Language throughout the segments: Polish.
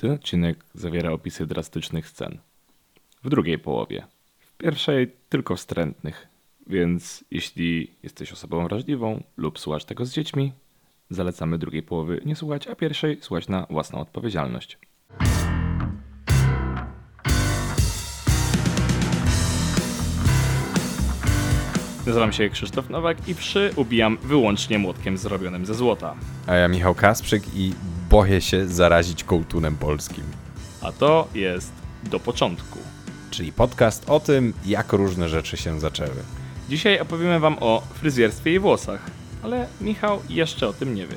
Ten odcinek zawiera opisy drastycznych scen. W drugiej połowie. W pierwszej tylko wstrętnych. Więc jeśli jesteś osobą wrażliwą lub słuchasz tego z dziećmi, zalecamy drugiej połowy nie słuchać, a pierwszej słuchać na własną odpowiedzialność. Nazywam się Krzysztof Nowak i przy ubijam wyłącznie młotkiem zrobionym ze złota. A ja Michał Kasprzyk i boję się zarazić kołtunem polskim. A to jest Do Początku. Czyli podcast o tym, jak różne rzeczy się zaczęły. Dzisiaj opowiemy wam o fryzjerstwie i włosach, ale Michał jeszcze o tym nie wie.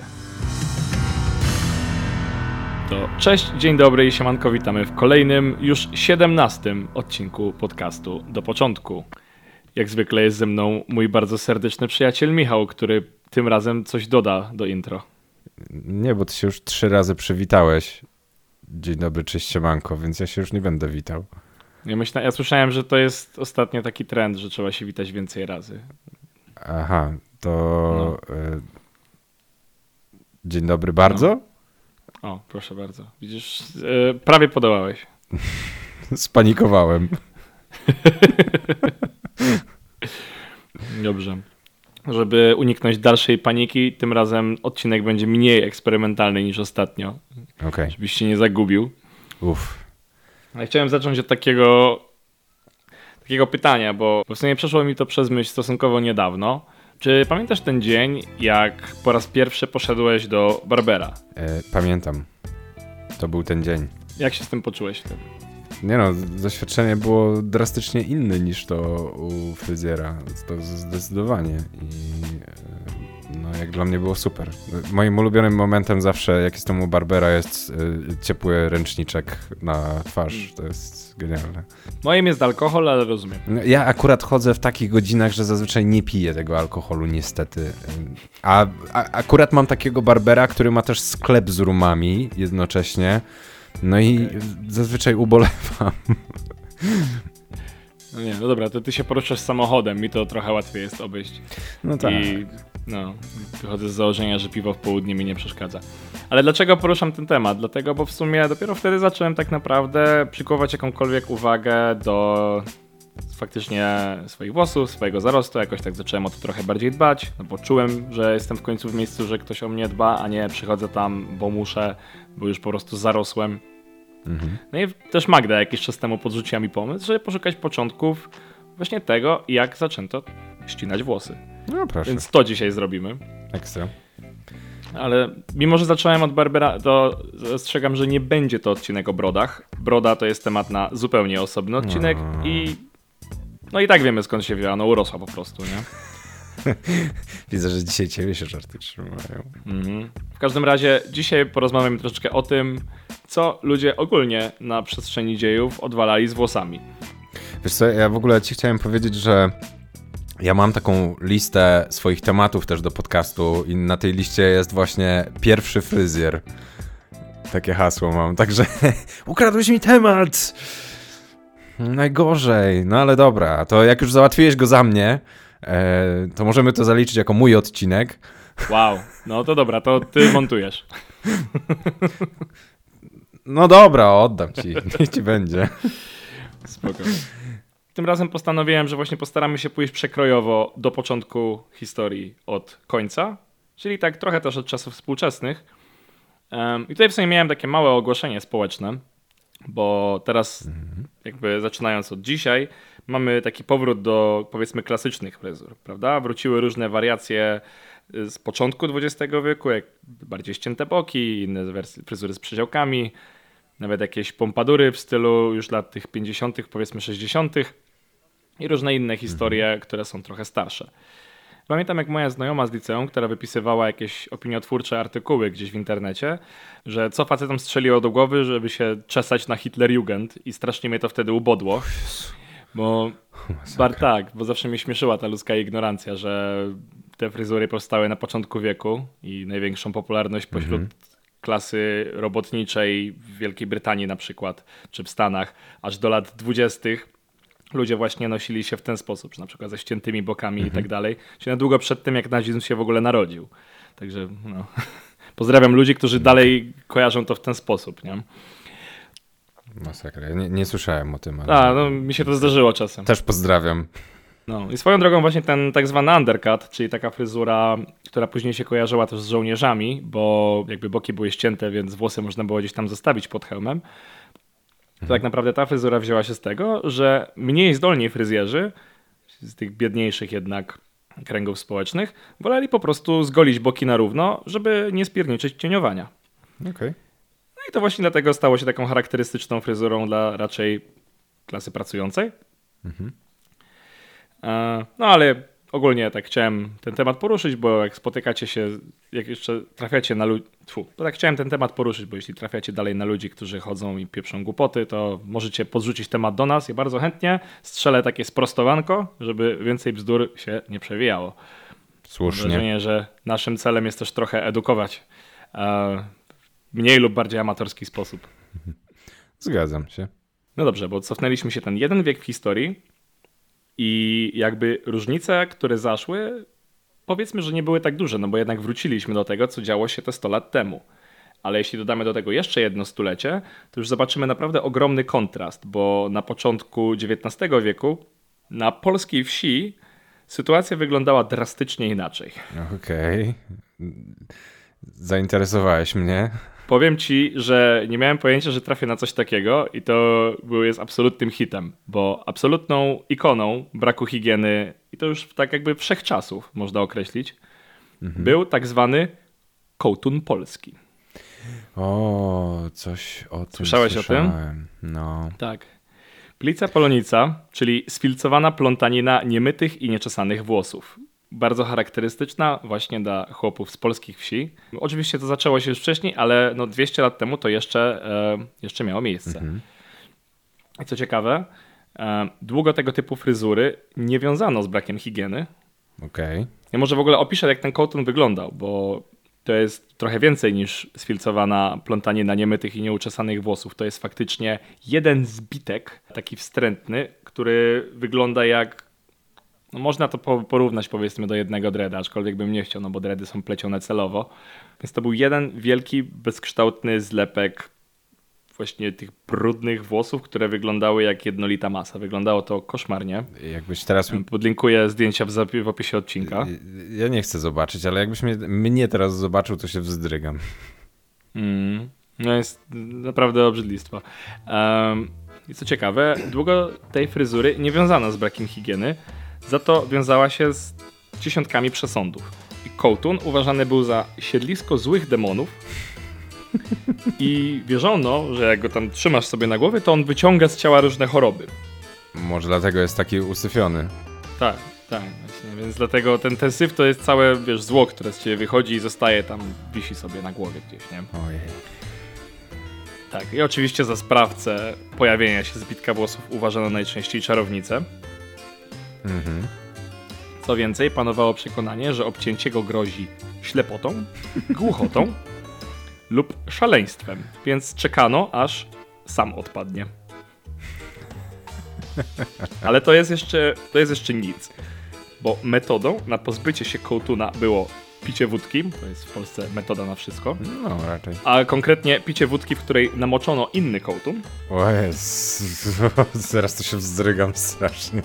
To cześć, dzień dobry i siemanko, witamy w kolejnym, już 17 odcinku podcastu Do Początku. Jak zwykle jest ze mną mój bardzo serdeczny przyjaciel Michał, który tym razem coś doda do intro. Nie, bo ty się już trzy razy przywitałeś. Dzień dobry, cześć siemanko, więc ja się już nie będę witał. Ja, myślę, ja słyszałem, że to jest ostatnio taki trend, że trzeba się witać więcej razy. Aha, to... No. Y Dzień dobry bardzo. No. O, proszę bardzo. Widzisz, yy, prawie podołałeś. Spanikowałem. Dobrze. Żeby uniknąć dalszej paniki, tym razem odcinek będzie mniej eksperymentalny niż ostatnio. Okay. Żebyś się nie zagubił. Uff. Ale chciałem zacząć od takiego, takiego pytania, bo w sumie przeszło mi to przez myśl stosunkowo niedawno. Czy pamiętasz ten dzień, jak po raz pierwszy poszedłeś do Barbera? E, pamiętam. To był ten dzień. Jak się z tym poczułeś wtedy? Nie no, doświadczenie było drastycznie inne niż to u fryzjera. To zdecydowanie. I e, no, jak dla mnie było super. Moim ulubionym momentem zawsze, jak jestem u Barbera, jest y, ciepły ręczniczek na twarz. To jest genialne. Moim jest alkohol, ale rozumiem. No, ja akurat chodzę w takich godzinach, że zazwyczaj nie piję tego alkoholu, niestety. A, a akurat mam takiego Barbera, który ma też sklep z rumami jednocześnie. No i okay. zazwyczaj ubolewam. No nie, no dobra, to ty się poruszasz samochodem, mi to trochę łatwiej jest obejść. No tak. I no, wychodzę z założenia, że piwo w południe mi nie przeszkadza. Ale dlaczego poruszam ten temat? Dlatego, bo w sumie dopiero wtedy zacząłem tak naprawdę przykuwać jakąkolwiek uwagę do faktycznie swoich włosów, swojego zarostu, jakoś tak zacząłem o to trochę bardziej dbać, no bo czułem, że jestem w końcu w miejscu, że ktoś o mnie dba, a nie przychodzę tam, bo muszę, bo już po prostu zarosłem. Mhm. No i też Magda jakiś czas temu podrzuciła mi pomysł, żeby poszukać początków właśnie tego, jak zaczęto ścinać włosy. No proszę. Więc to dzisiaj zrobimy. Ekstra. Ale mimo, że zacząłem od Barbera, to zastrzegam, że nie będzie to odcinek o brodach. Broda to jest temat na zupełnie osobny odcinek no. i no i tak wiemy skąd się wzięła, no urosła po prostu, nie? Widzę, że dzisiaj ciebie się żarty trzymają. Mhm. W każdym razie dzisiaj porozmawiamy troszeczkę o tym, co ludzie ogólnie na przestrzeni dziejów odwalali z włosami. Wiesz co, ja w ogóle ci chciałem powiedzieć, że ja mam taką listę swoich tematów też do podcastu i na tej liście jest właśnie pierwszy fryzjer. Takie hasło mam, także ukradłeś mi temat! Najgorzej, no ale dobra, to jak już załatwiłeś go za mnie, e, to możemy to zaliczyć jako mój odcinek. Wow, no to dobra, to ty montujesz. No dobra, oddam ci, niech ci będzie. Spoko. Tym razem postanowiłem, że właśnie postaramy się pójść przekrojowo do początku historii od końca, czyli tak trochę też od czasów współczesnych. I tutaj w sumie miałem takie małe ogłoszenie społeczne, bo teraz mhm. Jakby zaczynając od dzisiaj mamy taki powrót do powiedzmy klasycznych fryzur, prawda? Wróciły różne wariacje z początku XX wieku, jak bardziej ścięte boki, inne fryzury z przedziałkami, nawet jakieś pompadury w stylu już lat tych 50., powiedzmy 60. i różne inne historie, mhm. które są trochę starsze. Pamiętam, jak moja znajoma z liceum, która wypisywała jakieś opiniotwórcze artykuły gdzieś w internecie, że co facetom strzeliło do głowy, żeby się czesać na Hitlerjugend i strasznie mnie to wtedy ubodło. Bo bar tak, bo zawsze mnie śmieszyła ta ludzka ignorancja, że te fryzury powstały na początku wieku i największą popularność pośród mm -hmm klasy robotniczej w Wielkiej Brytanii na przykład, czy w Stanach, aż do lat dwudziestych ludzie właśnie nosili się w ten sposób, na przykład ze ściętymi bokami mhm. i tak dalej, czyli na długo przed tym, jak nazizm się w ogóle narodził. Także no, pozdrawiam ludzi, którzy dalej kojarzą to w ten sposób. Nie? Masakra. Nie, nie słyszałem o tym, ale A, no mi się to zdarzyło czasem. też pozdrawiam. No i swoją drogą właśnie ten tak zwany undercut, czyli taka fryzura, która później się kojarzyła też z żołnierzami, bo jakby boki były ścięte, więc włosy można było gdzieś tam zostawić pod hełmem. To tak naprawdę ta fryzura wzięła się z tego, że mniej zdolni fryzjerzy, z tych biedniejszych jednak kręgów społecznych, woleli po prostu zgolić boki na równo, żeby nie spierniczyć cieniowania. Okej. No i to właśnie dlatego stało się taką charakterystyczną fryzurą dla raczej klasy pracującej. E, No ale ogólnie tak chciałem ten temat poruszyć, bo jak spotykacie się, jak jeszcze trafiacie na ludzi, to tak chciałem ten temat poruszyć, bo jeśli trafiacie dalej na ludzi, którzy chodzą i pieprzą głupoty, to możecie podrzucić temat do nas. Ja bardzo chętnie strzelę takie sprostowanko, żeby więcej bzdur się nie przewijało. Mam Słusznie. wrażenie, że naszym celem jest też trochę edukować e, w mniej lub bardziej amatorski sposób. Zgadzam się. No dobrze, bo cofnęliśmy się ten jeden wiek w historii i jakby różnice, które zaszły, powiedzmy, że nie były tak duże, no bo jednak wróciliśmy do tego, co działo się te 100 lat temu. Ale jeśli dodamy do tego jeszcze jedno stulecie, to już zobaczymy naprawdę ogromny kontrast, bo na początku XIX wieku na polskiej wsi sytuacja wyglądała drastycznie inaczej. Okej. Zainteresowałeś mnie. Powiem ci, że nie miałem pojęcia, że trafię na coś takiego i to był, jest absolutnym hitem, bo absolutną ikoną braku higieny, i to już tak jakby wszechczasów można określić, był tak zwany kołtun polski. O, coś o tym Słyszałeś o tym? No. Tak. Plica polonica, czyli sfilcowana plątanina niemytych i nieczesanych włosów. Bardzo charakterystyczna właśnie dla chłopów z polskich wsi. Oczywiście to zaczęło się już wcześniej, ale no 200 lat temu to jeszcze, e, jeszcze miało miejsce. I co ciekawe, e, długo tego typu fryzury nie wiązano z brakiem higieny. Okej. Ja może w ogóle opiszę, jak ten kołtun wyglądał, bo to jest trochę więcej niż sfilcowana plątanina niemytych i nieuczesanych włosów. To jest faktycznie jeden zbitek, taki wstrętny, który wygląda jak. No można to po- porównać powiedzmy do jednego dreda, aczkolwiek bym nie chciał, no bo dredy są plecione celowo. Więc to był jeden wielki, bezkształtny zlepek właśnie tych brudnych włosów, które wyglądały jak jednolita masa. Wyglądało to koszmarnie. Jakbyś teraz... Podlinkuję zdjęcia w, w opisie odcinka. Ja nie chcę zobaczyć, ale jakbyś mnie, mnie teraz zobaczył, to się wzdrygam. Mm, no jest naprawdę obrzydlistwo. Um, I co ciekawe, długo tej fryzury nie wiązano z brakiem higieny, za to wiązała się z dziesiątkami przesądów. I kołtun uważany był za siedlisko złych demonów i wierzono, że jak go tam trzymasz sobie na głowie, to on wyciąga z ciała różne choroby. Może dlatego jest taki usyfiony. Tak, tak. Właśnie. Więc dlatego ten, ten syf to jest całe, wiesz, zło, które z ciebie wychodzi i zostaje tam, wisi sobie na głowie gdzieś, nie? Ojej. Tak, i oczywiście za sprawcę pojawienia się zbitka włosów uważano najczęściej czarownicę. Mhm. Co więcej, panowało przekonanie, że obcięcie go grozi ślepotą, głuchotą lub szaleństwem, więc czekano, aż sam odpadnie. Ale to jest jeszcze, to jest jeszcze nic, bo metodą na pozbycie się kołtuna było picie wódki, to jest w Polsce metoda na wszystko, No, raczej. a konkretnie picie wódki, w której namoczono inny kołtun, O Jezu, zaraz to się wzdrygam strasznie.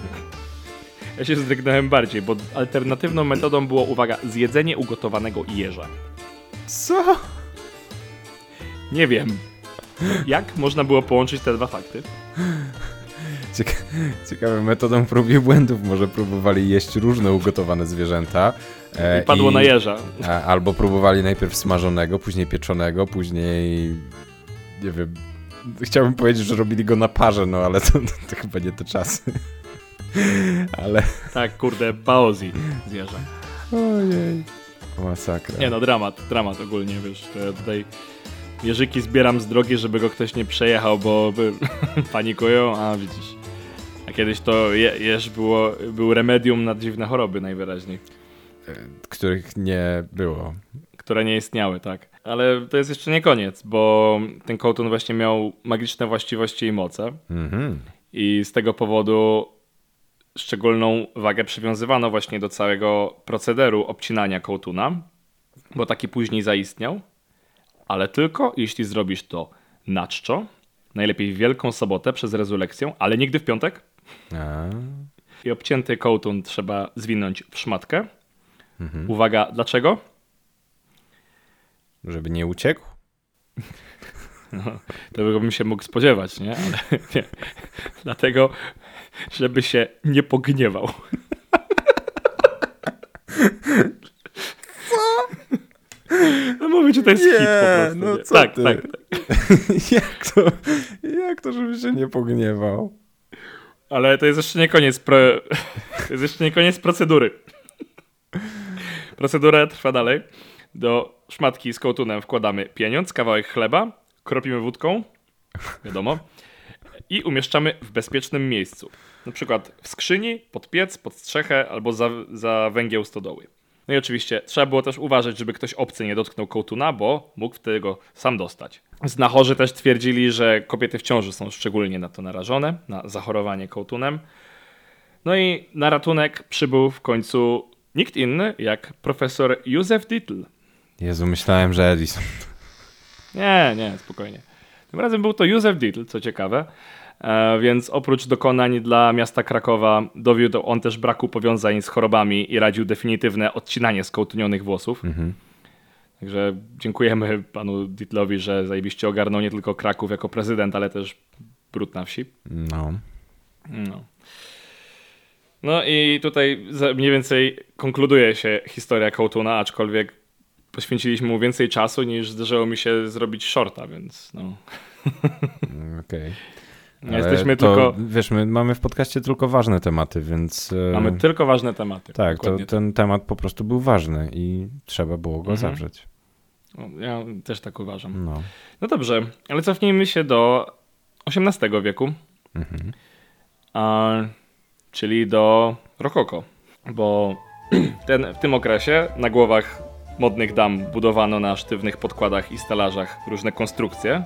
Ja się zdrygnąłem bardziej, bo alternatywną metodą było, uwaga, zjedzenie ugotowanego jeża. Co? Nie wiem, jak można było połączyć te dwa fakty. Cieka metodą prób i błędów może próbowali jeść różne ugotowane zwierzęta. e, I padło na jeża. Albo próbowali najpierw smażonego, później pieczonego, później... Nie wiem... Chciałbym powiedzieć, że robili go na parze, no ale to, to chyba nie te czasy. Ale... Tak, kurde, baozi z jeża. Ojej. Masakra. Nie no, dramat, dramat ogólnie, wiesz, to ja tutaj jeżyki zbieram z drogi, żeby go ktoś nie przejechał, bo panikują, a widzisz. A kiedyś to je, jeż było, był remedium na dziwne choroby najwyraźniej. Których nie było. które nie istniały, tak. Ale to jest jeszcze nie koniec, bo ten kołtun właśnie miał magiczne właściwości i moce Mhm. i z tego powodu szczególną wagę przywiązywano właśnie do całego procederu obcinania kołtuna, bo taki później zaistniał, ale tylko jeśli zrobisz to na czczo, Najlepiej w Wielką Sobotę przez rezurekcję, ale nigdy w piątek. A, I obcięty kołtun trzeba zwinąć w szmatkę. mhm. Uwaga, dlaczego? Żeby nie uciekł? To bym się mógł spodziewać, nie? Ale nie. Dlatego, żeby się nie pogniewał. Co? No mówię ci, to jest Nie, hit po prostu. no nie? co tak, ty? tak, tak. jak to? Jak to, żeby się nie pogniewał? Ale to jest jeszcze nie koniec pro... To jest jeszcze nie koniec procedury. Procedura trwa dalej. Do szmatki z kołtunem wkładamy pieniądz, kawałek chleba, kropimy wódką, wiadomo, i umieszczamy w bezpiecznym miejscu. Na przykład w skrzyni, pod piec, pod strzechę albo za, za węgieł stodoły. No i oczywiście trzeba było też uważać, żeby ktoś obcy nie dotknął kołtuna, bo mógł wtedy go sam dostać. Znachorzy też twierdzili, że kobiety w ciąży są szczególnie na to narażone, na zachorowanie kołtunem. No i na ratunek przybył w końcu nikt inny jak profesor Józef Dietl. Jezu, myślałem, że Edison. Nie, nie, spokojnie. Tym razem był to Józef Dietl, co ciekawe. E, więc oprócz dokonań dla miasta Krakowa dowiódł on też braku powiązań z chorobami i radził definitywne odcinanie skołtunionych włosów. Mhm. Także dziękujemy panu Dietlowi, że zajebiście ogarnął nie tylko Kraków jako prezydent, ale też brud na wsi. No. No. No i tutaj mniej więcej konkluduje się historia Kołtuna, aczkolwiek poświęciliśmy mu więcej czasu niż zdarzyło mi się zrobić shorta, więc no. Mm, Okej. Nie Ale jesteśmy to, tylko... Wiesz, my mamy w podcaście tylko ważne tematy, więc... e, Mamy tylko ważne tematy. Tak, to, ten temat po prostu był ważny i trzeba było go Mhm. zawrzeć. No, Ja też tak uważam. No. No dobrze, ale cofnijmy się do XVIII wieku, Mhm. a, czyli do Rokoko, bo ten, w tym okresie na głowach modnych dam budowano na sztywnych podkładach i stelażach różne konstrukcje,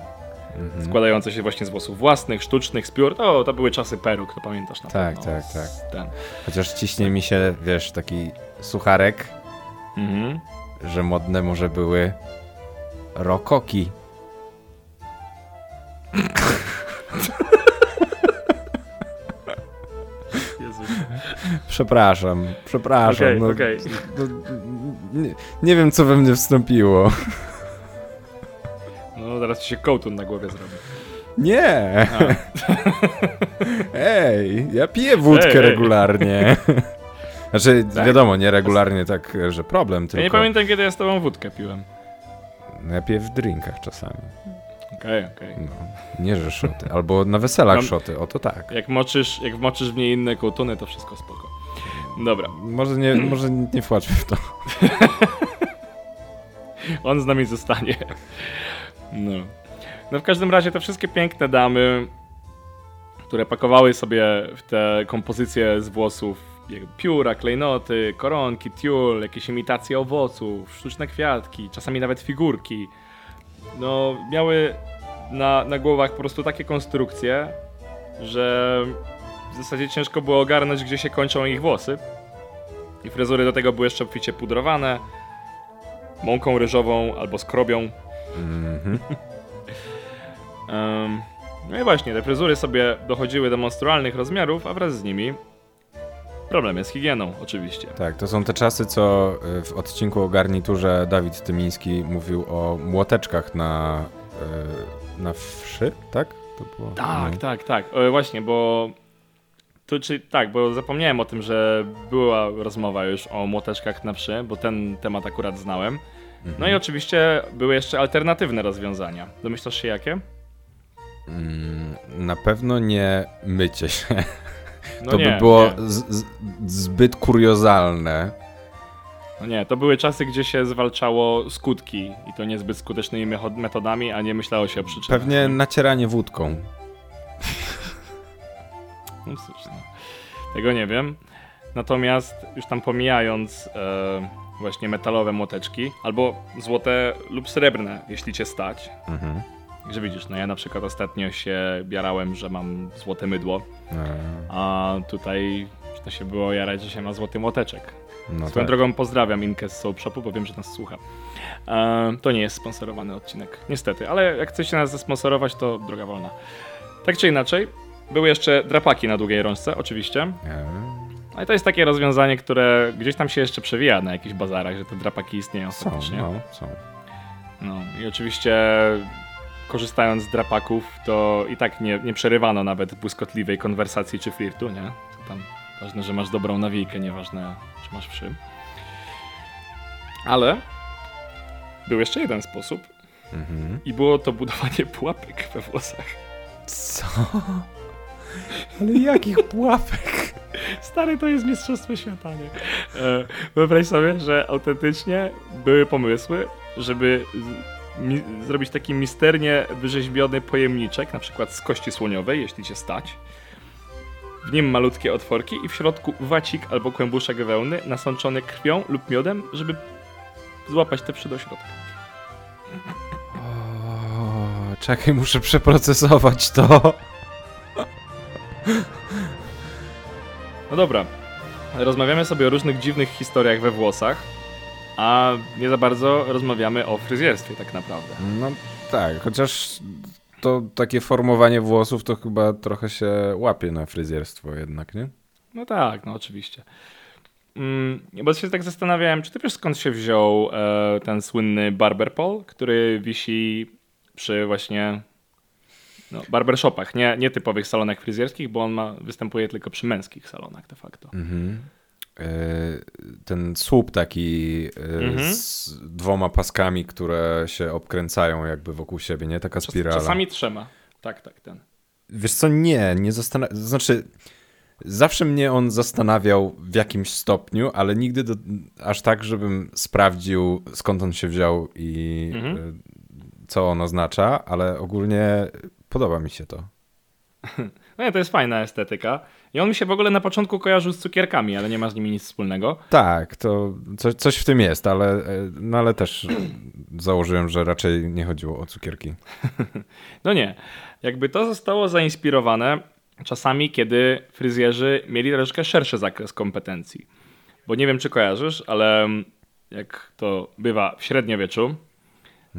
Mhm. składające się właśnie z włosów własnych, sztucznych, z piór. To, to były czasy peruk, to pamiętasz na Tak, pewno. tak, tak. Ten. Chociaż ciśnie mi się, wiesz, taki sucharek, Mhm. że modne może były rokoki. Jezu. Przepraszam, przepraszam. Okej, no, okej. no, nie, nie wiem, co we mnie wstąpiło. No zaraz ci się kołtun na głowie zrobi. Nie! Ej, ja piję wódkę Ej, ej. regularnie. Znaczy, Tak? wiadomo, nie regularnie tak, że problem, tylko... Ja nie pamiętam, kiedy ja z tobą wódkę piłem. No, Ja piję w drinkach czasami. Okej, okej. No, nie, że szoty. Albo na weselach Mam- szoty, o to tak. Jak moczysz, jak wmoczysz w nie inne kołtuny, to wszystko spoko. Dobra, Może nie, może nie wchodźmy w to. on z nami zostanie. No. No w każdym razie te wszystkie piękne damy, które pakowały sobie w te kompozycje z włosów pióra, klejnoty, koronki, tiul, jakieś imitacje owoców, sztuczne kwiatki, czasami nawet figurki. No, miały na, na głowach po prostu takie konstrukcje, że w zasadzie ciężko było ogarnąć, gdzie się kończą ich włosy. I fryzury do tego były jeszcze obficie pudrowane, mąką ryżową albo skrobią. Mhm. Em, no i właśnie, te fryzury sobie dochodziły do monstrualnych rozmiarów, a wraz z nimi problemy z higieną, oczywiście. Tak, to są te czasy, co y, w odcinku o garniturze Dawid Tymiński mówił o młoteczkach na, y, na wszy, tak? To było? Tak, no. tak, tak. E, właśnie, bo tu czy tak, bo zapomniałem o tym, że była rozmowa już o młoteczkach na wszy, bo ten temat akurat znałem. No i oczywiście były jeszcze alternatywne rozwiązania. Domyślasz się jakie? Mm, Na pewno nie mycie się. No to nie, by było z, zbyt kuriozalne. No nie, to były czasy, gdzie się zwalczało skutki i to niezbyt skutecznymi metodami, a nie myślało się o przyczynach. Pewnie nacieranie wódką. No cóż, no. Tego nie wiem. Natomiast już tam pomijając e, właśnie metalowe młoteczki, albo złote lub srebrne, jeśli cię stać. Mhm. Że widzisz, no ja na przykład ostatnio się bierałem, że mam złote mydło, E, a tutaj to się było jarać, że się ma złoty młoteczek. No Swoją tak. drogą pozdrawiam Inkę z Soap Shopu, bo wiem, że nas słucha. E, to nie jest sponsorowany odcinek, niestety, ale jak chcecie nas zasponsorować, to droga wolna. Tak czy inaczej, były jeszcze drapaki na długiej rączce, oczywiście. Eee, No i to jest takie rozwiązanie, które gdzieś tam się jeszcze przewija na jakichś bazarach, że te drapaki istnieją Są, faktycznie. no, są. No i oczywiście korzystając z drapaków, to i tak nie, nie przerywano nawet błyskotliwej konwersacji czy flirtu, nie? To tam ważne, że masz dobrą nawijkę, nieważne czy masz wszy. Ale był jeszcze jeden sposób Mhm. i było to budowanie pułapek we włosach. Co? Ale jakich pułapek? Stary, to jest mistrzostwo świata, nie? E, wyobraź sobie, że autentycznie były pomysły, żeby zrobić taki misternie wyrzeźbiony pojemniczek, na przykład z kości słoniowej, jeśli cię stać. W nim malutkie otworki i w środku wacik albo kłębuszek wełny nasączony krwią lub miodem, żeby złapać te wszy do środka. O, czekaj, muszę przeprocesować to. No dobra, rozmawiamy sobie o różnych dziwnych historiach we włosach, a nie za bardzo rozmawiamy o fryzjerstwie tak naprawdę. No tak, chociaż to takie formowanie włosów to chyba trochę się łapie na fryzjerstwo jednak, nie? No tak, no oczywiście. Mm, bo się tak zastanawiałem, czy ty wiesz skąd się wziął e, ten słynny barber pole, który wisi przy właśnie no, barbershopach, nie, nie typowych salonach fryzjerskich, bo on ma, występuje tylko przy męskich salonach de facto. Mhm. E, ten słup taki e, Mhm. z dwoma paskami, które się obkręcają jakby wokół siebie, nie? Taka spirala. czasami trzema. Tak, tak, ten. Wiesz co, nie, nie zastanawiam, znaczy zawsze mnie on zastanawiał w jakimś stopniu, ale nigdy do, aż tak, żebym sprawdził skąd on się wziął i Mhm. e, co on oznacza, ale ogólnie podoba mi się to. No nie, to jest fajna estetyka. I on mi się w ogóle na początku kojarzył z cukierkami, ale nie ma z nimi nic wspólnego. Tak, to co, coś w tym jest, ale, e, no ale też założyłem, że raczej nie chodziło o cukierki. No nie. Jakby to zostało zainspirowane czasami, kiedy fryzjerzy mieli troszkę szerszy zakres kompetencji. Bo nie wiem, czy kojarzysz, ale jak to bywa w średniowieczu,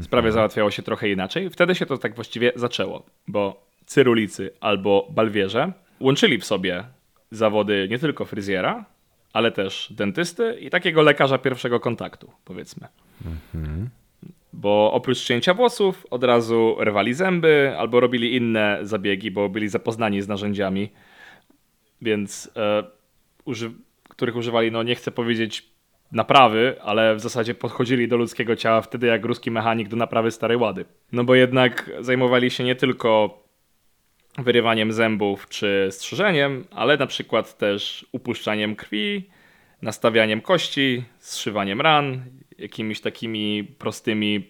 sprawy załatwiało się trochę inaczej. Wtedy się to tak właściwie zaczęło, bo cyrulicy albo balwierze łączyli w sobie zawody nie tylko fryzjera, ale też dentysty i takiego lekarza pierwszego kontaktu, powiedzmy. Bo oprócz cięcia włosów od razu rwali zęby albo robili inne zabiegi, bo byli zapoznani z narzędziami, więc e, uży- których używali, no nie chcę powiedzieć naprawy, ale w zasadzie podchodzili do ludzkiego ciała wtedy jak ruski mechanik do naprawy starej łady. No bo jednak zajmowali się nie tylko wyrywaniem zębów czy strzyżeniem, ale na przykład też upuszczaniem krwi, nastawianiem kości, zszywaniem ran, jakimiś takimi prostymi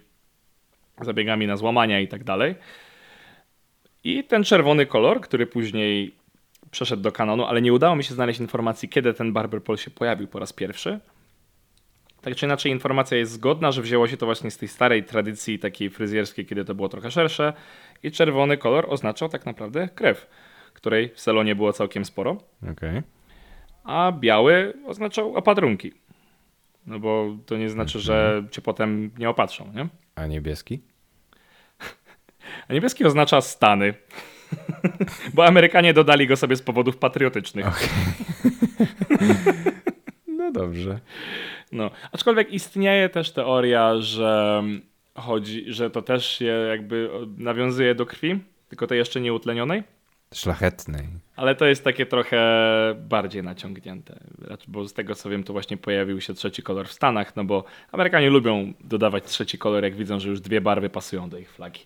zabiegami na złamania i tak dalej. I ten czerwony kolor, który później przeszedł do kanonu, ale nie udało mi się znaleźć informacji, kiedy ten barber pole się pojawił po raz pierwszy. Tak czy inaczej, informacja jest zgodna, że wzięło się to właśnie z tej starej tradycji takiej fryzjerskiej, kiedy to było trochę szersze. I czerwony kolor oznaczał tak naprawdę krew, której w salonie było całkiem sporo Okej. a biały oznaczał opadrunki. No bo to nie znaczy, że cię potem nie opatrzą, nie? A niebieski? A niebieski oznacza Stany. bo Amerykanie dodali go sobie z powodów patriotycznych. No dobrze. No, aczkolwiek istnieje też teoria, że chodzi, że to też się jakby nawiązuje do krwi, tylko tej jeszcze nieutlenionej. Szlachetnej. Ale to jest takie trochę bardziej naciągnięte. Bo z tego co wiem, to właśnie pojawił się trzeci kolor w Stanach, no bo Amerykanie lubią dodawać trzeci kolor, jak widzą, że już dwie barwy pasują do ich flagi.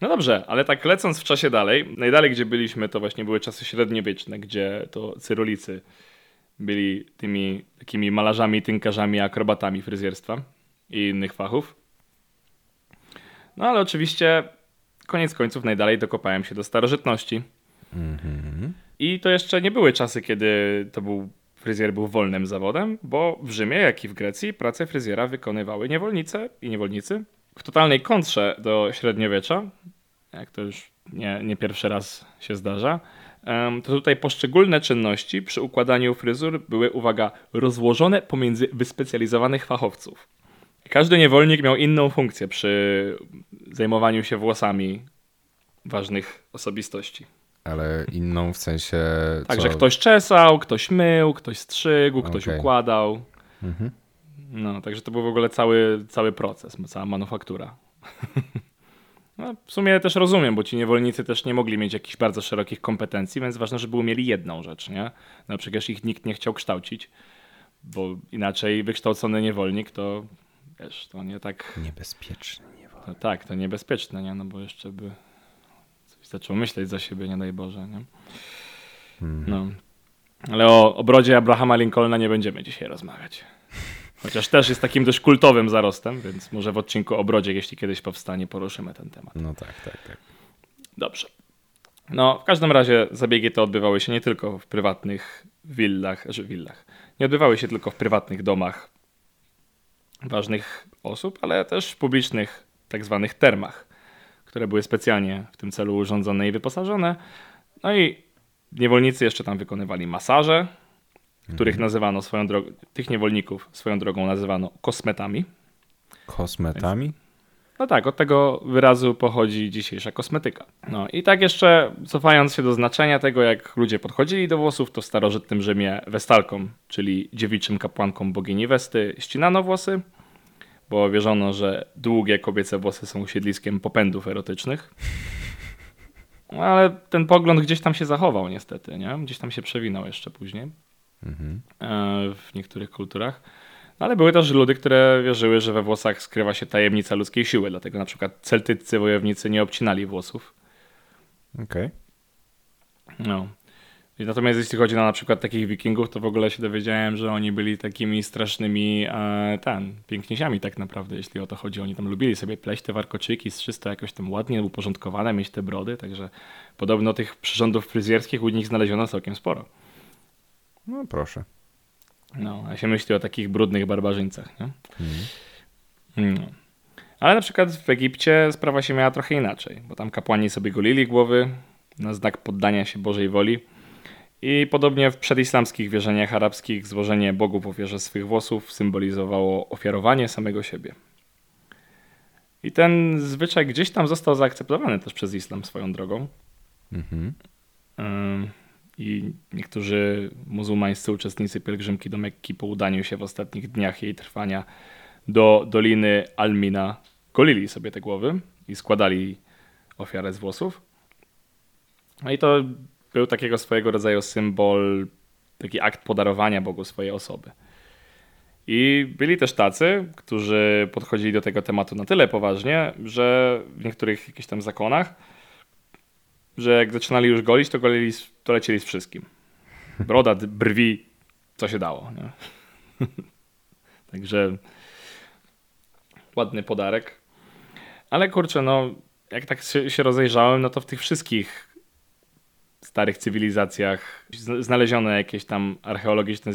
No dobrze, ale tak lecąc w czasie dalej, najdalej gdzie byliśmy, to właśnie były czasy średniowieczne, gdzie to cyrulicy byli tymi takimi malarzami, tynkarzami, akrobatami fryzjerstwa i innych fachów. No ale oczywiście koniec końców najdalej dokopałem się do starożytności. Mhm. I to jeszcze nie były czasy, kiedy to był fryzjer był wolnym zawodem, bo w Rzymie, jak i w Grecji pracę fryzjera wykonywały niewolnice i niewolnicy. W totalnej kontrze do średniowiecza, jak to już nie, nie pierwszy raz się zdarza, to tutaj poszczególne czynności przy układaniu fryzur były, uwaga, rozłożone pomiędzy wyspecjalizowanych fachowców. Każdy niewolnik miał inną funkcję przy zajmowaniu się włosami ważnych osobistości. Ale inną w sensie. Także ktoś czesał, ktoś mył, ktoś strzygł, ktoś okay. układał. Mhm. No, także to był w ogóle cały, cały proces, cała manufaktura. No, w sumie też rozumiem, bo ci niewolnicy też nie mogli mieć jakichś bardzo szerokich kompetencji, więc ważne, żeby mieli jedną rzecz, nie? No przecież ich nikt nie chciał kształcić, bo inaczej wykształcony niewolnik to, wiesz, to nie tak... Niebezpieczny niewolnik. To, tak, to niebezpieczne, nie? No bo jeszcze by coś zaczął myśleć za siebie, nie daj Boże, nie? Hmm. No. Ale o obrodzie Abrahama Lincolna nie będziemy dzisiaj rozmawiać. Chociaż też jest takim dość kultowym zarostem, więc może w odcinku o brodzie, jeśli kiedyś powstanie, poruszymy ten temat. No tak, tak, tak. Dobrze. No, w każdym razie zabiegi te odbywały się nie tylko w prywatnych willach, że willach. Nie odbywały się tylko w prywatnych domach ważnych osób, ale też w publicznych tak zwanych termach, które były specjalnie w tym celu urządzone i wyposażone. No i niewolnicy jeszcze tam wykonywali masaże, których mhm. nazywano swoją drogą, tych niewolników swoją drogą nazywano kosmetami. Kosmetami? No tak, od tego wyrazu pochodzi dzisiejsza kosmetyka. No i tak jeszcze cofając się do znaczenia tego, jak ludzie podchodzili do włosów, to w starożytnym Rzymie westalkom, czyli dziewiczym kapłankom bogini Westy, ścinano włosy, bo wierzono, że długie kobiece włosy są siedliskiem popędów erotycznych. No, ale ten pogląd gdzieś tam się zachował niestety, nie? Gdzieś tam się przewinął jeszcze później mhm. w niektórych kulturach. No, ale były też ludy, które wierzyły, że we włosach skrywa się tajemnica ludzkiej siły, dlatego na przykład celtyccy wojownicy nie obcinali włosów. Okej. Okay. No. Natomiast jeśli chodzi na na przykład takich wikingów, to w ogóle się dowiedziałem, że oni byli takimi strasznymi e, ten, piękniesiami tak naprawdę, jeśli o to chodzi. Oni tam lubili sobie pleść te warkoczyki, strzyste jakoś tam ładnie uporządkowane, mieć te brody, także podobno tych przyrządów fryzjerskich u nich znaleziono całkiem sporo. No proszę. No, a się myśli o takich brudnych barbarzyńcach, nie? Mhm. No. Ale na przykład w Egipcie sprawa się miała trochę inaczej, bo tam kapłani sobie golili głowy na znak poddania się Bożej woli. I podobnie w przedislamskich wierzeniach arabskich złożenie bogów w ofierze swych włosów symbolizowało ofiarowanie samego siebie. I ten zwyczaj gdzieś tam został zaakceptowany też przez islam swoją drogą. Mhm i niektórzy muzułmańscy uczestnicy pielgrzymki do Mekki po udaniu się w ostatnich dniach jej trwania do Doliny Almina golili sobie te głowy i składali ofiarę z włosów. No i to był takiego swojego rodzaju symbol, taki akt podarowania Bogu swojej osoby. I byli też tacy, którzy podchodzili do tego tematu na tyle poważnie, że w niektórych jakichś tam zakonach że jak zaczynali już golić, to golili, to lecieli z wszystkim. Broda, brwi, co się dało. Nie? Także ładny podarek. Ale kurczę, no jak tak się, rozejrzałem, no to w tych wszystkich starych cywilizacjach znaleziono jakieś tam archeologiczne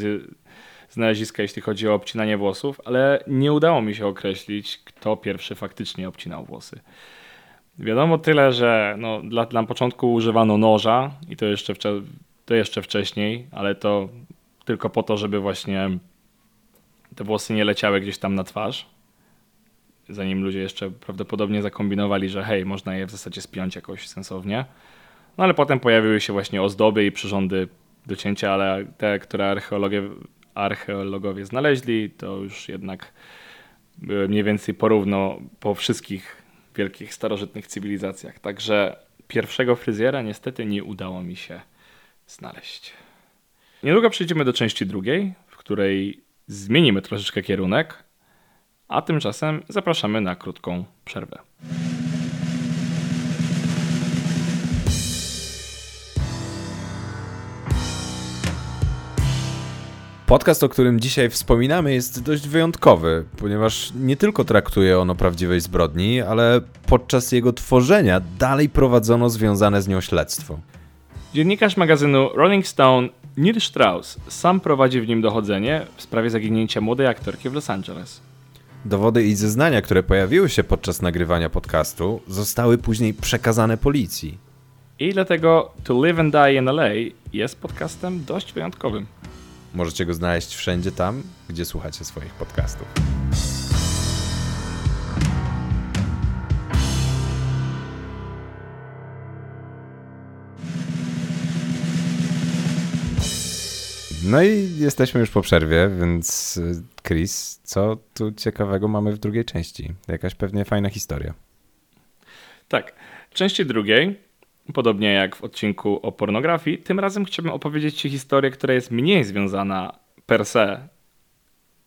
znaleziska, jeśli chodzi o obcinanie włosów, ale nie udało mi się określić, kto pierwszy faktycznie obcinał włosy. Wiadomo tyle, że no, dla, dla początku używano noża i to jeszcze, to jeszcze wcześniej, ale to tylko po to, żeby właśnie te włosy nie leciały gdzieś tam na twarz. Zanim ludzie jeszcze prawdopodobnie zakombinowali, że hej, można je w zasadzie spiąć jakoś sensownie. No ale potem pojawiły się właśnie ozdoby i przyrządy do cięcia, ale te, które archeologowie, archeologowie znaleźli, to już jednak były mniej więcej porówno po wszystkich wielkich starożytnych cywilizacjach. Także pierwszego fryzjera niestety nie udało mi się znaleźć. Niedługo przejdziemy do części drugiej, w której zmienimy troszeczkę kierunek, a tymczasem zapraszamy na krótką przerwę. Podcast, o którym dzisiaj wspominamy, jest dość wyjątkowy, ponieważ nie tylko traktuje on o prawdziwej zbrodni, ale podczas jego tworzenia dalej prowadzono związane z nią śledztwo. Dziennikarz magazynu Rolling Stone Neil Strauss sam prowadzi w nim dochodzenie w sprawie zaginięcia młodej aktorki w Los Angeles. Dowody i zeznania, które pojawiły się podczas nagrywania podcastu, zostały później przekazane policji. I dlatego To Live and Die in LA jest podcastem dość wyjątkowym. Możecie go znaleźć wszędzie tam, gdzie słuchacie swoich podcastów. No i jesteśmy już po przerwie, więc y, Chris, co tu ciekawego mamy w drugiej części? Jakaś pewnie fajna historia. Tak. Części drugiej, podobnie jak w odcinku o pornografii, tym razem chciałbym opowiedzieć Ci historię, która jest mniej związana per se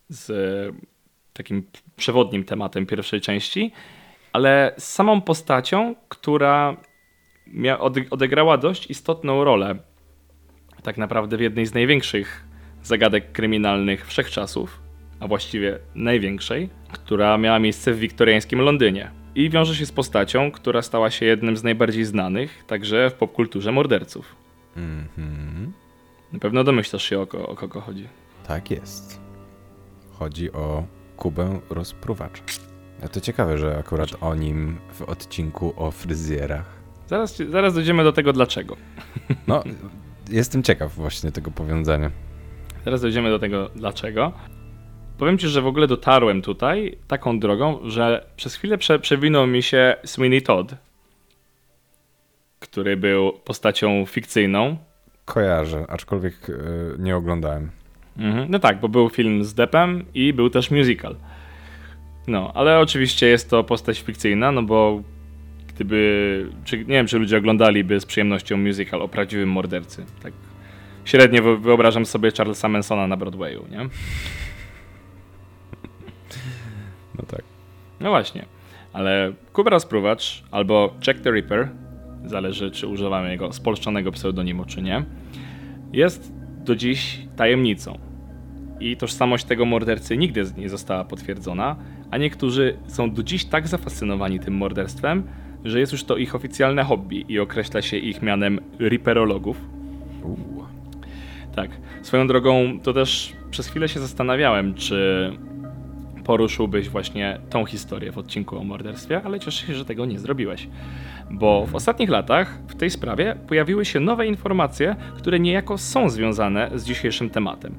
z takim przewodnim tematem pierwszej części, ale z samą postacią, która odegrała dość istotną rolę tak naprawdę w jednej z największych zagadek kryminalnych wszechczasów, a właściwie największej, która miała miejsce w wiktoriańskim Londynie. I wiąże się z postacią, która stała się jednym z najbardziej znanych także w popkulturze morderców. Mhm. Na pewno domyślasz się o, ko o kogo chodzi. Tak jest. Chodzi o Kubę rozpruwacza. A to ciekawe, że akurat o nim w odcinku o fryzjerach. Zaraz, zaraz dojdziemy do tego dlaczego. No, jestem ciekaw właśnie tego powiązania. Teraz dojdziemy do tego dlaczego. Powiem ci, że w ogóle dotarłem tutaj taką drogą, że przez chwilę prze, przewinął mi się Sweeney Todd, który był postacią fikcyjną. Kojarzę, aczkolwiek yy, nie oglądałem. Mhm. No tak, bo był film z Deppem i był też musical. No, ale oczywiście jest to postać fikcyjna, no bo gdyby, czy, nie wiem, czy ludzie oglądaliby z przyjemnością musical o prawdziwym mordercy. Tak średnio wyobrażam sobie Charlesa Mansona na Broadwayu, nie? No tak. No właśnie. Ale Kuba Rozpruwacz albo Jack the Ripper, zależy czy używamy jego spolszczonego pseudonimu czy nie, jest do dziś tajemnicą. I tożsamość tego mordercy nigdy nie została potwierdzona, a niektórzy są do dziś tak zafascynowani tym morderstwem, że jest już to ich oficjalne hobby i określa się ich mianem riperologów. Uh. Tak. Swoją drogą to też przez chwilę się zastanawiałem, czy poruszyłbyś właśnie tą historię w odcinku o morderstwie, ale cieszę się, że tego nie zrobiłeś. Bo w ostatnich latach w tej sprawie pojawiły się nowe informacje, które niejako są związane z dzisiejszym tematem.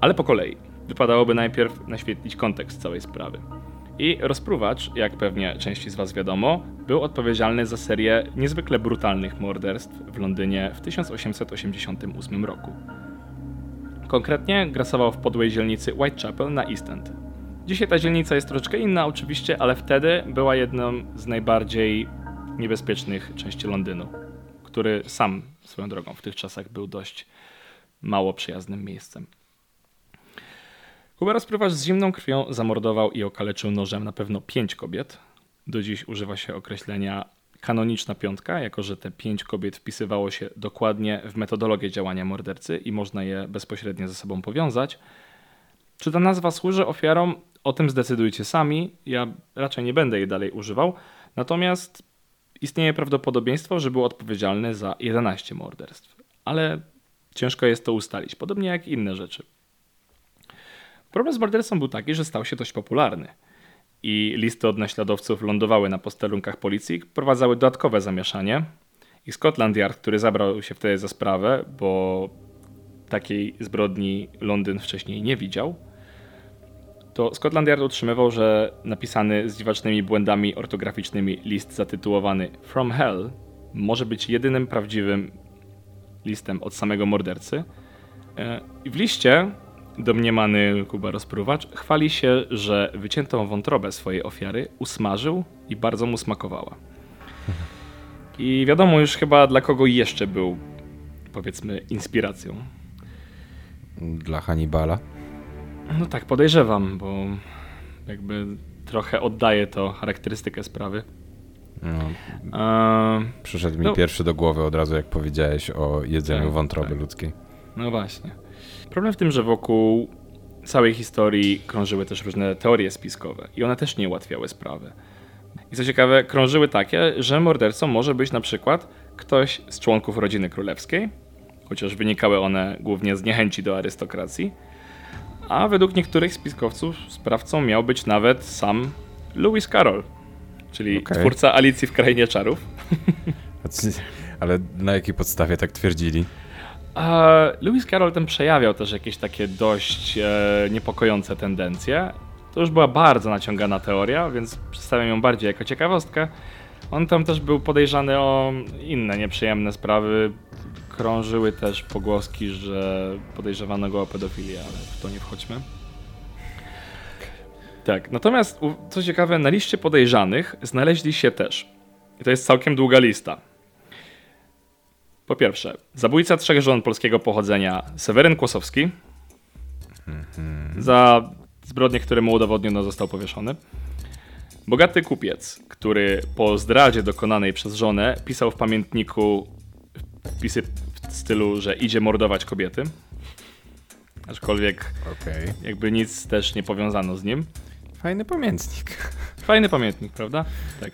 Ale po kolei. Wypadałoby najpierw naświetlić kontekst całej sprawy. I rozpruwacz, jak pewnie części z Was wiadomo, był odpowiedzialny za serię niezwykle brutalnych morderstw w Londynie w 1888 roku. Konkretnie grasował w podłej dzielnicy Whitechapel na East End. Dzisiaj ta dzielnica jest troszeczkę inna oczywiście, ale wtedy była jedną z najbardziej niebezpiecznych części Londynu, który sam swoją drogą w tych czasach był dość mało przyjaznym miejscem. Kuba Rozprywacz z zimną krwią zamordował i okaleczył nożem na pewno pięć kobiet. Do dziś używa się określenia kanoniczna piątka, jako że te pięć kobiet wpisywało się dokładnie w metodologię działania mordercy i można je bezpośrednio ze sobą powiązać. Czy ta nazwa służy ofiarom? O tym zdecydujcie sami. Ja raczej nie będę jej dalej używał. Natomiast istnieje prawdopodobieństwo, że był odpowiedzialny za 11 morderstw. Ale ciężko jest to ustalić, podobnie jak inne rzeczy. Problem z mordercą był taki, że stał się dość popularny i listy od naśladowców lądowały na posterunkach policji, prowadzały dodatkowe zamieszanie. I Scotland Yard, który zabrał się wtedy za sprawę, bo takiej zbrodni Londyn wcześniej nie widział, to Scotland Yard utrzymywał, że napisany z dziwacznymi błędami ortograficznymi list zatytułowany From Hell może być jedynym prawdziwym listem od samego mordercy. E, I w liście Domniemany Kuba rozpruwacz chwali się, że wyciętą wątrobę swojej ofiary usmażył i bardzo mu smakowała. I wiadomo już chyba dla kogo jeszcze był, powiedzmy, inspiracją. Dla Hannibala? No tak, podejrzewam, bo jakby trochę oddaje to charakterystykę sprawy. No. Przyszedł mi no. pierwszy do głowy od razu, jak powiedziałeś o jedzeniu tak, wątroby tak. ludzkiej. No właśnie. Problem w tym, że wokół całej historii krążyły też różne teorie spiskowe i one też nie ułatwiały sprawy. I co ciekawe, krążyły takie, że mordercą może być na przykład ktoś z członków rodziny królewskiej, chociaż wynikały one głównie z niechęci do arystokracji, A według niektórych spiskowców sprawcą miał być nawet sam Lewis Carroll, czyli Okej. twórca Alicji w Krainie Czarów. Ale na jakiej podstawie tak twierdzili? Lewis Carroll ten przejawiał też jakieś takie dość e, niepokojące tendencje. To już była bardzo naciągana teoria, więc przedstawiam ją bardziej jako ciekawostkę. On tam też był podejrzany o inne nieprzyjemne sprawy. Krążyły też pogłoski, że podejrzewano go o pedofilię, ale w to nie wchodźmy. Tak, natomiast co ciekawe, na liście podejrzanych znaleźli się też, i to jest całkiem długa lista, po pierwsze, zabójca trzech żon polskiego pochodzenia Seweryn Kłosowski za zbrodnie, które mu udowodniono, został powieszony. Bogaty kupiec, który po zdradzie dokonanej przez żonę pisał w pamiętniku wpisy w stylu, że idzie mordować kobiety. Aczkolwiek Okej. jakby nic też nie powiązano z nim. Fajny pamiętnik. Fajny pamiętnik, prawda? Tak.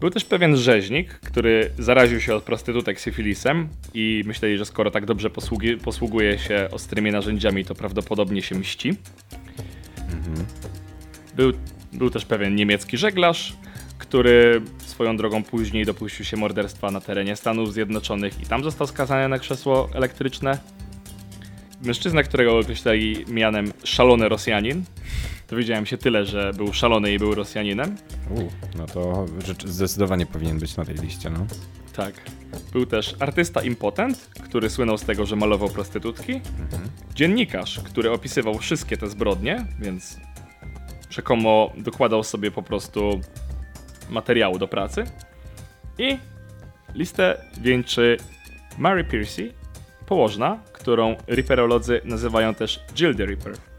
Był też pewien rzeźnik, który zaraził się od prostytutek syfilisem i myśleli, że skoro tak dobrze posługi, posługuje się ostrymi narzędziami, to prawdopodobnie się mści. Był, był też pewien niemiecki żeglarz, który swoją drogą później dopuścił się morderstwa na terenie Stanów Zjednoczonych i tam został skazany na krzesło elektryczne. Mężczyzna, którego określali mianem szalony Rosjanin. Dowiedziałem się tyle, że był szalony i był Rosjaninem. U, no to rzecz, zdecydowanie powinien być na tej liście, no. Tak. Był też artysta impotent, który słynął z tego, że malował prostytutki. Dziennikarz, który opisywał wszystkie te zbrodnie, więc rzekomo dokładał sobie po prostu materiału do pracy. I listę wieńczy Mary Piercy, położna, którą Ripperolodzy nazywają też Jill the Ripper.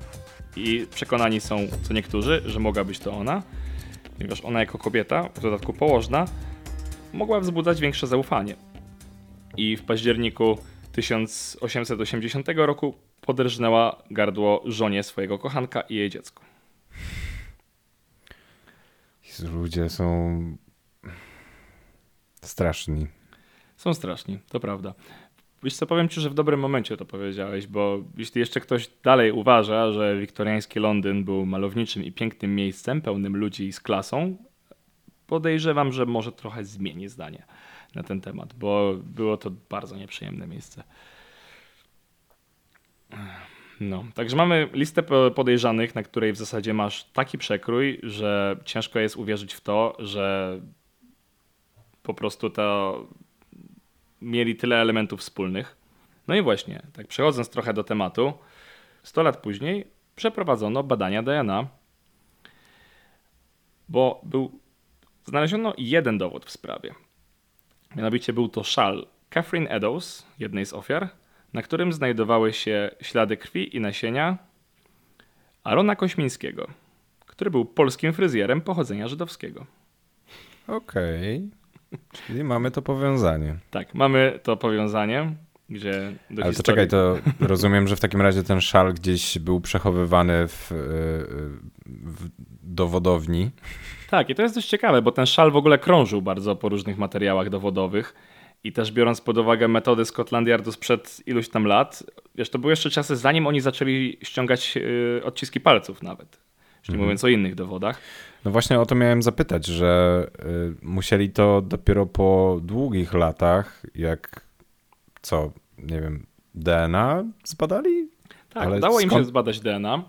I przekonani są co niektórzy, że mogła być to ona, ponieważ ona jako kobieta, w dodatku położna, mogła wzbudzać większe zaufanie. I w październiku 1880 roku poderżnęła gardło żonie swojego kochanka i jej dziecku. Ludzie są straszni. Są straszni, to prawda. Wiesz co, powiem ci, że w dobrym momencie to powiedziałeś, bo jeśli jeszcze ktoś dalej uważa, że wiktoriański Londyn był malowniczym i pięknym miejscem, pełnym ludzi z klasą, podejrzewam, że może trochę zmieni zdanie na ten temat, bo było to bardzo nieprzyjemne miejsce. No, także mamy listę po- podejrzanych, na której w zasadzie masz taki przekrój, że ciężko jest uwierzyć w to, że po prostu to mieli tyle elementów wspólnych. No i właśnie, tak przechodząc trochę do tematu, 100 lat później przeprowadzono badania DNA, bo był, znaleziono jeden dowód w sprawie. Mianowicie był to szal Catherine Eddowes, jednej z ofiar, na którym znajdowały się ślady krwi i nasienia Arona Kośmińskiego, który był polskim fryzjerem pochodzenia żydowskiego. Okej. Czyli mamy to powiązanie. Tak, mamy to powiązanie, gdzie do Ale to historii... czekaj, to rozumiem, że w takim razie ten szal gdzieś był przechowywany w, y, w dowodowni. Tak, i to jest dość ciekawe, bo ten szal w ogóle krążył bardzo po różnych materiałach dowodowych i też biorąc pod uwagę metody Scotland Yardu sprzed iluś tam lat, wiesz, to były jeszcze czasy zanim oni zaczęli ściągać y, odciski palców nawet, już nie Mhm. mówiąc o innych dowodach. No właśnie o to miałem zapytać, że y, musieli to dopiero po długich latach, jak co, nie wiem, DNA zbadali? Tak, Ale udało im się skąd- zbadać DNA.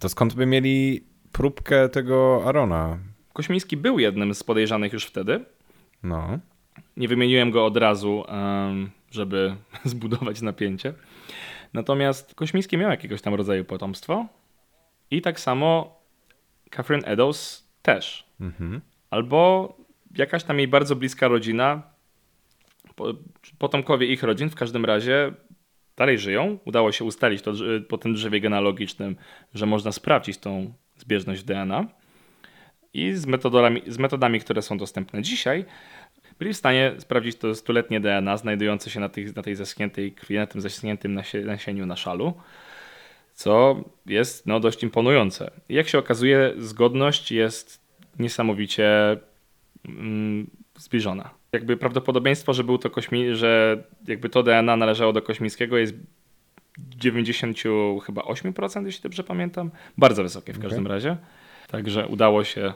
To skąd by mieli próbkę tego Arona? Kośmiński był jednym z podejrzanych już wtedy. No. Nie wymieniłem go od razu, żeby zbudować napięcie. Natomiast Kośmiński miał jakiegoś tam rodzaju potomstwo i tak samo Catherine Eddowes też. Mhm. Albo jakaś tam jej bardzo bliska rodzina, po, potomkowie ich rodzin w każdym razie dalej żyją. Udało się ustalić to po tym drzewie genealogicznym, że można sprawdzić tą zbieżność DNA. I z metodami, z metodami, które są dostępne dzisiaj, byli w stanie sprawdzić to stuletnie DNA znajdujące się na, tych, na tej zaschniętej krwi, na tym zaschniętym nasie, nasieniu na szalu, co jest no, dość imponujące. Jak się okazuje, zgodność jest niesamowicie mm, zbliżona. Jakby prawdopodobieństwo, że był to kośmi, że jakby to DNA należało do Kośmińskiego jest 90 chyba 8%, jeśli dobrze pamiętam. Bardzo wysokie w Okej. każdym razie. Także udało się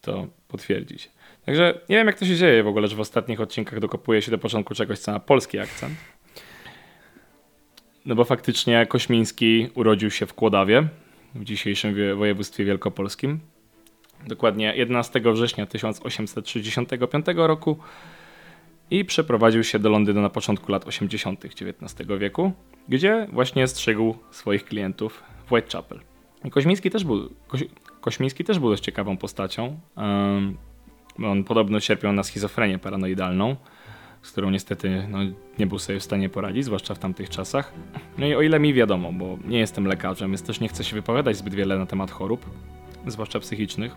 to potwierdzić. Także nie wiem, jak to się dzieje w ogóle, że w ostatnich odcinkach dokopuje się do początku czegoś, co ma polski akcent. No bo faktycznie Kośmiński urodził się w Kłodawie, w dzisiejszym wie- województwie wielkopolskim. Dokładnie 11 września 1865 roku i przeprowadził się do Londynu na początku lat 80. XIX wieku, gdzie właśnie strzegł swoich klientów w Whitechapel. Koźmiński też był, Koś, Kośmiński też był dość ciekawą postacią. Um, on podobno cierpiał na schizofrenię paranoidalną, z którą niestety no, nie był sobie w stanie poradzić, zwłaszcza w tamtych czasach. No i o ile mi wiadomo, bo nie jestem lekarzem, więc też nie chcę się wypowiadać zbyt wiele na temat chorób, zwłaszcza psychicznych,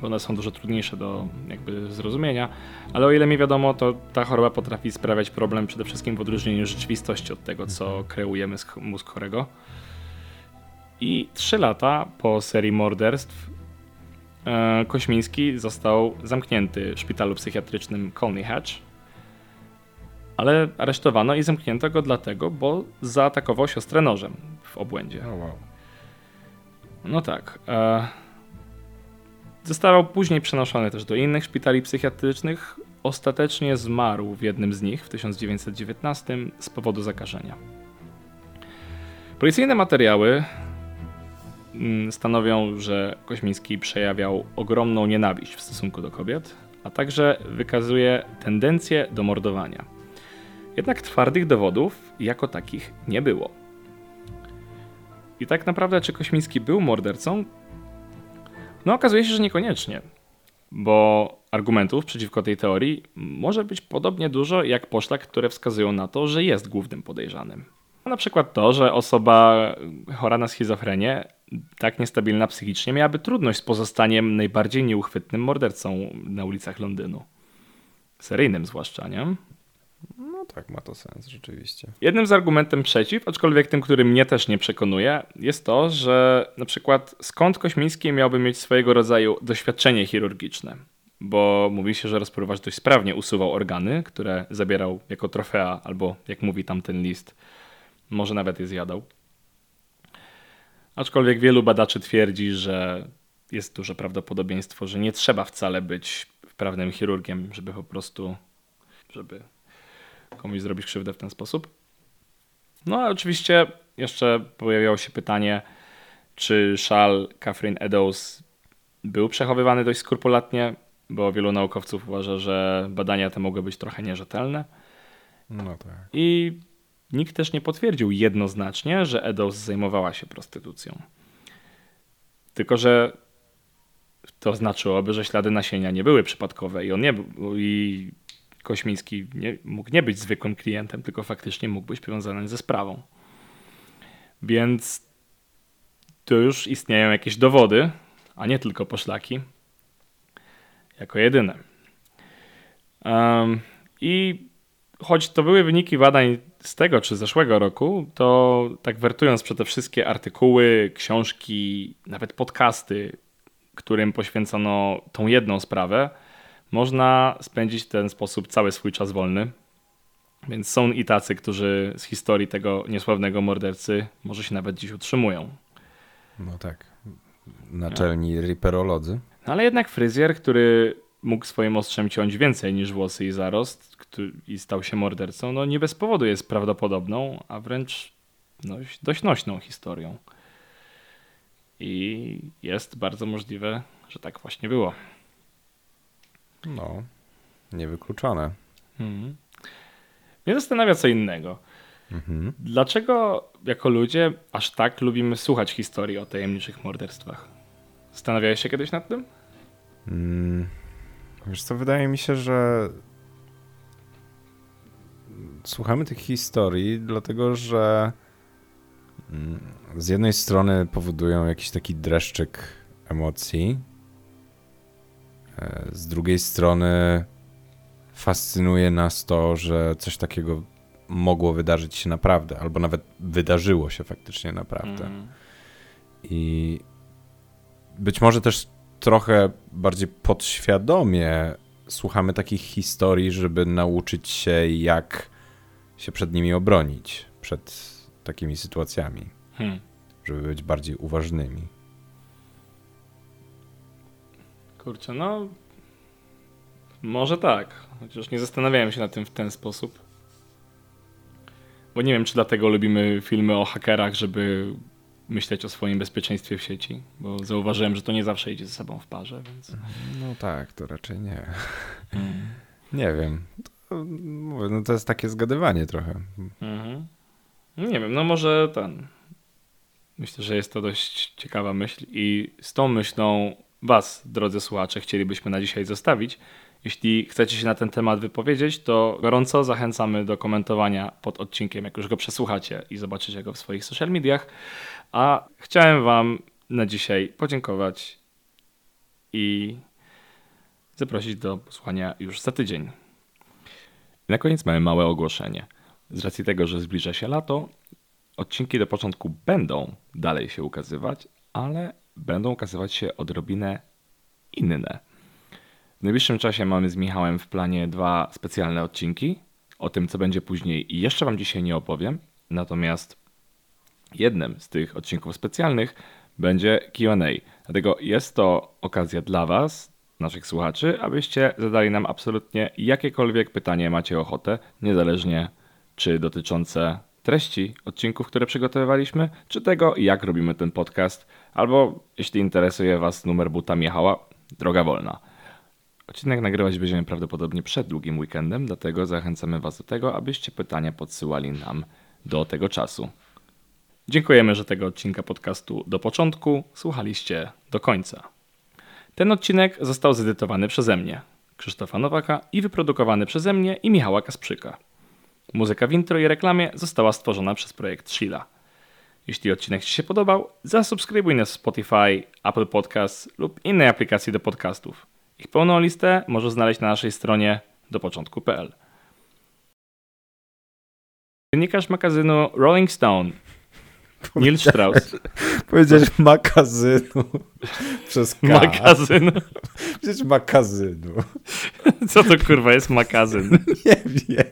bo one są dużo trudniejsze do jakby zrozumienia, ale o ile mi wiadomo, to ta choroba potrafi sprawiać problem przede wszystkim w odróżnieniu rzeczywistości od tego, co kreujemy z mózg chorego. I trzy lata po serii morderstw e, Kośmiński został zamknięty w szpitalu psychiatrycznym Colney Hatch, ale aresztowano i zamknięto go dlatego, bo zaatakował siostrę nożem w obłędzie. O, wow. No tak. E, został później przenoszony też do innych szpitali psychiatrycznych. Ostatecznie zmarł w jednym z nich w 1919 z powodu zakażenia. Policyjne materiały mm, stanowią, że Koźmiński przejawiał ogromną nienawiść w stosunku do kobiet, a także wykazuje tendencję do mordowania. Jednak twardych dowodów jako takich nie było. I tak naprawdę, czy Kośmiński był mordercą? No, okazuje się, że niekoniecznie, bo argumentów przeciwko tej teorii może być podobnie dużo jak poszlak, które wskazują na to, że jest głównym podejrzanym. Na przykład to, że osoba chora na schizofrenię, tak niestabilna psychicznie, miałaby trudność z pozostaniem najbardziej nieuchwytnym mordercą na ulicach Londynu. Seryjnym zwłaszcza, nie? Tak, ma to sens, rzeczywiście. Jednym z argumentem przeciw, aczkolwiek tym, który mnie też nie przekonuje, jest to, że na przykład skąd Kośmiński miałby mieć swojego rodzaju doświadczenie chirurgiczne? Bo mówi się, że rozpruwacz dość sprawnie usuwał organy, które zabierał jako trofea, albo jak mówi tamten list, może nawet je zjadał. Aczkolwiek wielu badaczy twierdzi, że jest duże prawdopodobieństwo, że nie trzeba wcale być wprawnym chirurgiem, żeby po prostu, żeby komuś zrobić krzywdę w ten sposób. No a oczywiście jeszcze pojawiało się pytanie, czy szal Catherine Eddowes był przechowywany dość skrupulatnie, bo wielu naukowców uważa, że badania te mogły być trochę nierzetelne. No tak. I nikt też nie potwierdził jednoznacznie, że Eddowes zajmowała się prostytucją. Tylko, że to znaczyłoby, że ślady nasienia nie były przypadkowe i on nie był, i Kośmiński nie, mógł nie być zwykłym klientem, tylko faktycznie mógł być powiązany ze sprawą. Więc tu już istnieją jakieś dowody, a nie tylko poszlaki, jako jedyne. Um, I choć to były wyniki badań z tego czy zeszłego roku, to tak wertując przez te wszystkie artykuły, książki, nawet podcasty, którym poświęcono tą jedną sprawę, można spędzić w ten sposób cały swój czas wolny. Więc są i tacy, którzy z historii tego niesławnego mordercy może się nawet dziś utrzymują. No tak. Naczelni riperolodzy. No ale jednak fryzjer, który mógł swoim ostrzem ciąć więcej niż włosy i zarost który, i stał się mordercą, no nie bez powodu jest prawdopodobną, a wręcz no, dość nośną historią. I jest bardzo możliwe, że tak właśnie było. No, niewykluczone. Mhm. Mnie zastanawia co innego. Mhm. Dlaczego jako ludzie aż tak lubimy słuchać historii o tajemniczych morderstwach? Zastanawiałeś się kiedyś nad tym? Mm, wiesz co, wydaje mi się, że słuchamy tych historii, dlatego że mm, z jednej strony powodują jakiś taki dreszczyk emocji, z drugiej strony fascynuje nas to, że coś takiego mogło wydarzyć się naprawdę, albo nawet wydarzyło się faktycznie naprawdę. Mhm. I być może też trochę bardziej podświadomie słuchamy takich historii, żeby nauczyć się, jak się przed nimi obronić, przed takimi sytuacjami, Hmm. żeby być bardziej uważnymi. Kurczę, no. Może tak. Chociaż nie zastanawiałem się nad tym w ten sposób. Bo nie wiem, czy dlatego lubimy filmy o hakerach, żeby myśleć o swoim bezpieczeństwie w sieci. Bo zauważyłem, że to nie zawsze idzie ze sobą w parze, więc. No tak, to raczej nie. Nie wiem. To, mówię, no to jest takie zgadywanie trochę. Mhm. No Nie wiem, no może ten. Myślę, że jest to dość ciekawa myśl i z tą myślą Was, drodzy słuchacze, chcielibyśmy na dzisiaj zostawić. Jeśli chcecie się na ten temat wypowiedzieć, to gorąco zachęcamy do komentowania pod odcinkiem, jak już go przesłuchacie i zobaczycie go w swoich social mediach. A chciałem Wam na dzisiaj podziękować i zaprosić do posłuchania już za tydzień. Na koniec mamy małe ogłoszenie. Z racji tego, że zbliża się lato, odcinki do początku będą dalej się ukazywać, ale będą ukazywać się odrobinę inne. W najbliższym czasie mamy z Michałem w planie dwa specjalne odcinki. O tym, co będzie później, jeszcze Wam dzisiaj nie opowiem. Natomiast jednym z tych odcinków specjalnych będzie QA. Dlatego jest to okazja dla Was, naszych słuchaczy, abyście zadali nam absolutnie jakiekolwiek pytanie macie ochotę, niezależnie czy dotyczące treści odcinków, które przygotowywaliśmy, czy tego, jak robimy ten podcast, albo jeśli interesuje Was numer buta Michała, droga wolna. Odcinek nagrywać będziemy prawdopodobnie przed długim weekendem, dlatego zachęcamy Was do tego, abyście pytania podsyłali nam do tego czasu. Dziękujemy, że tego odcinka podcastu do początku słuchaliście do końca. Ten odcinek został zedytowany przeze mnie, Krzysztofa Nowaka i wyprodukowany przeze mnie i Michała Kasprzyka. Muzyka w intro i reklamie została stworzona przez projekt Sheila. Jeśli odcinek Ci się podobał, zasubskrybuj nas w Spotify, Apple Podcasts lub innej aplikacji do podcastów. Ich pełną listę możesz znaleźć na naszej stronie dopoczątku.pl. Dziennikarz magazynu Rolling Stone, Neil Strauss, Powiedziałeś magazynu przez K. magazyn. Przecież magazynu. Co to kurwa jest magazyn? Nie wiem.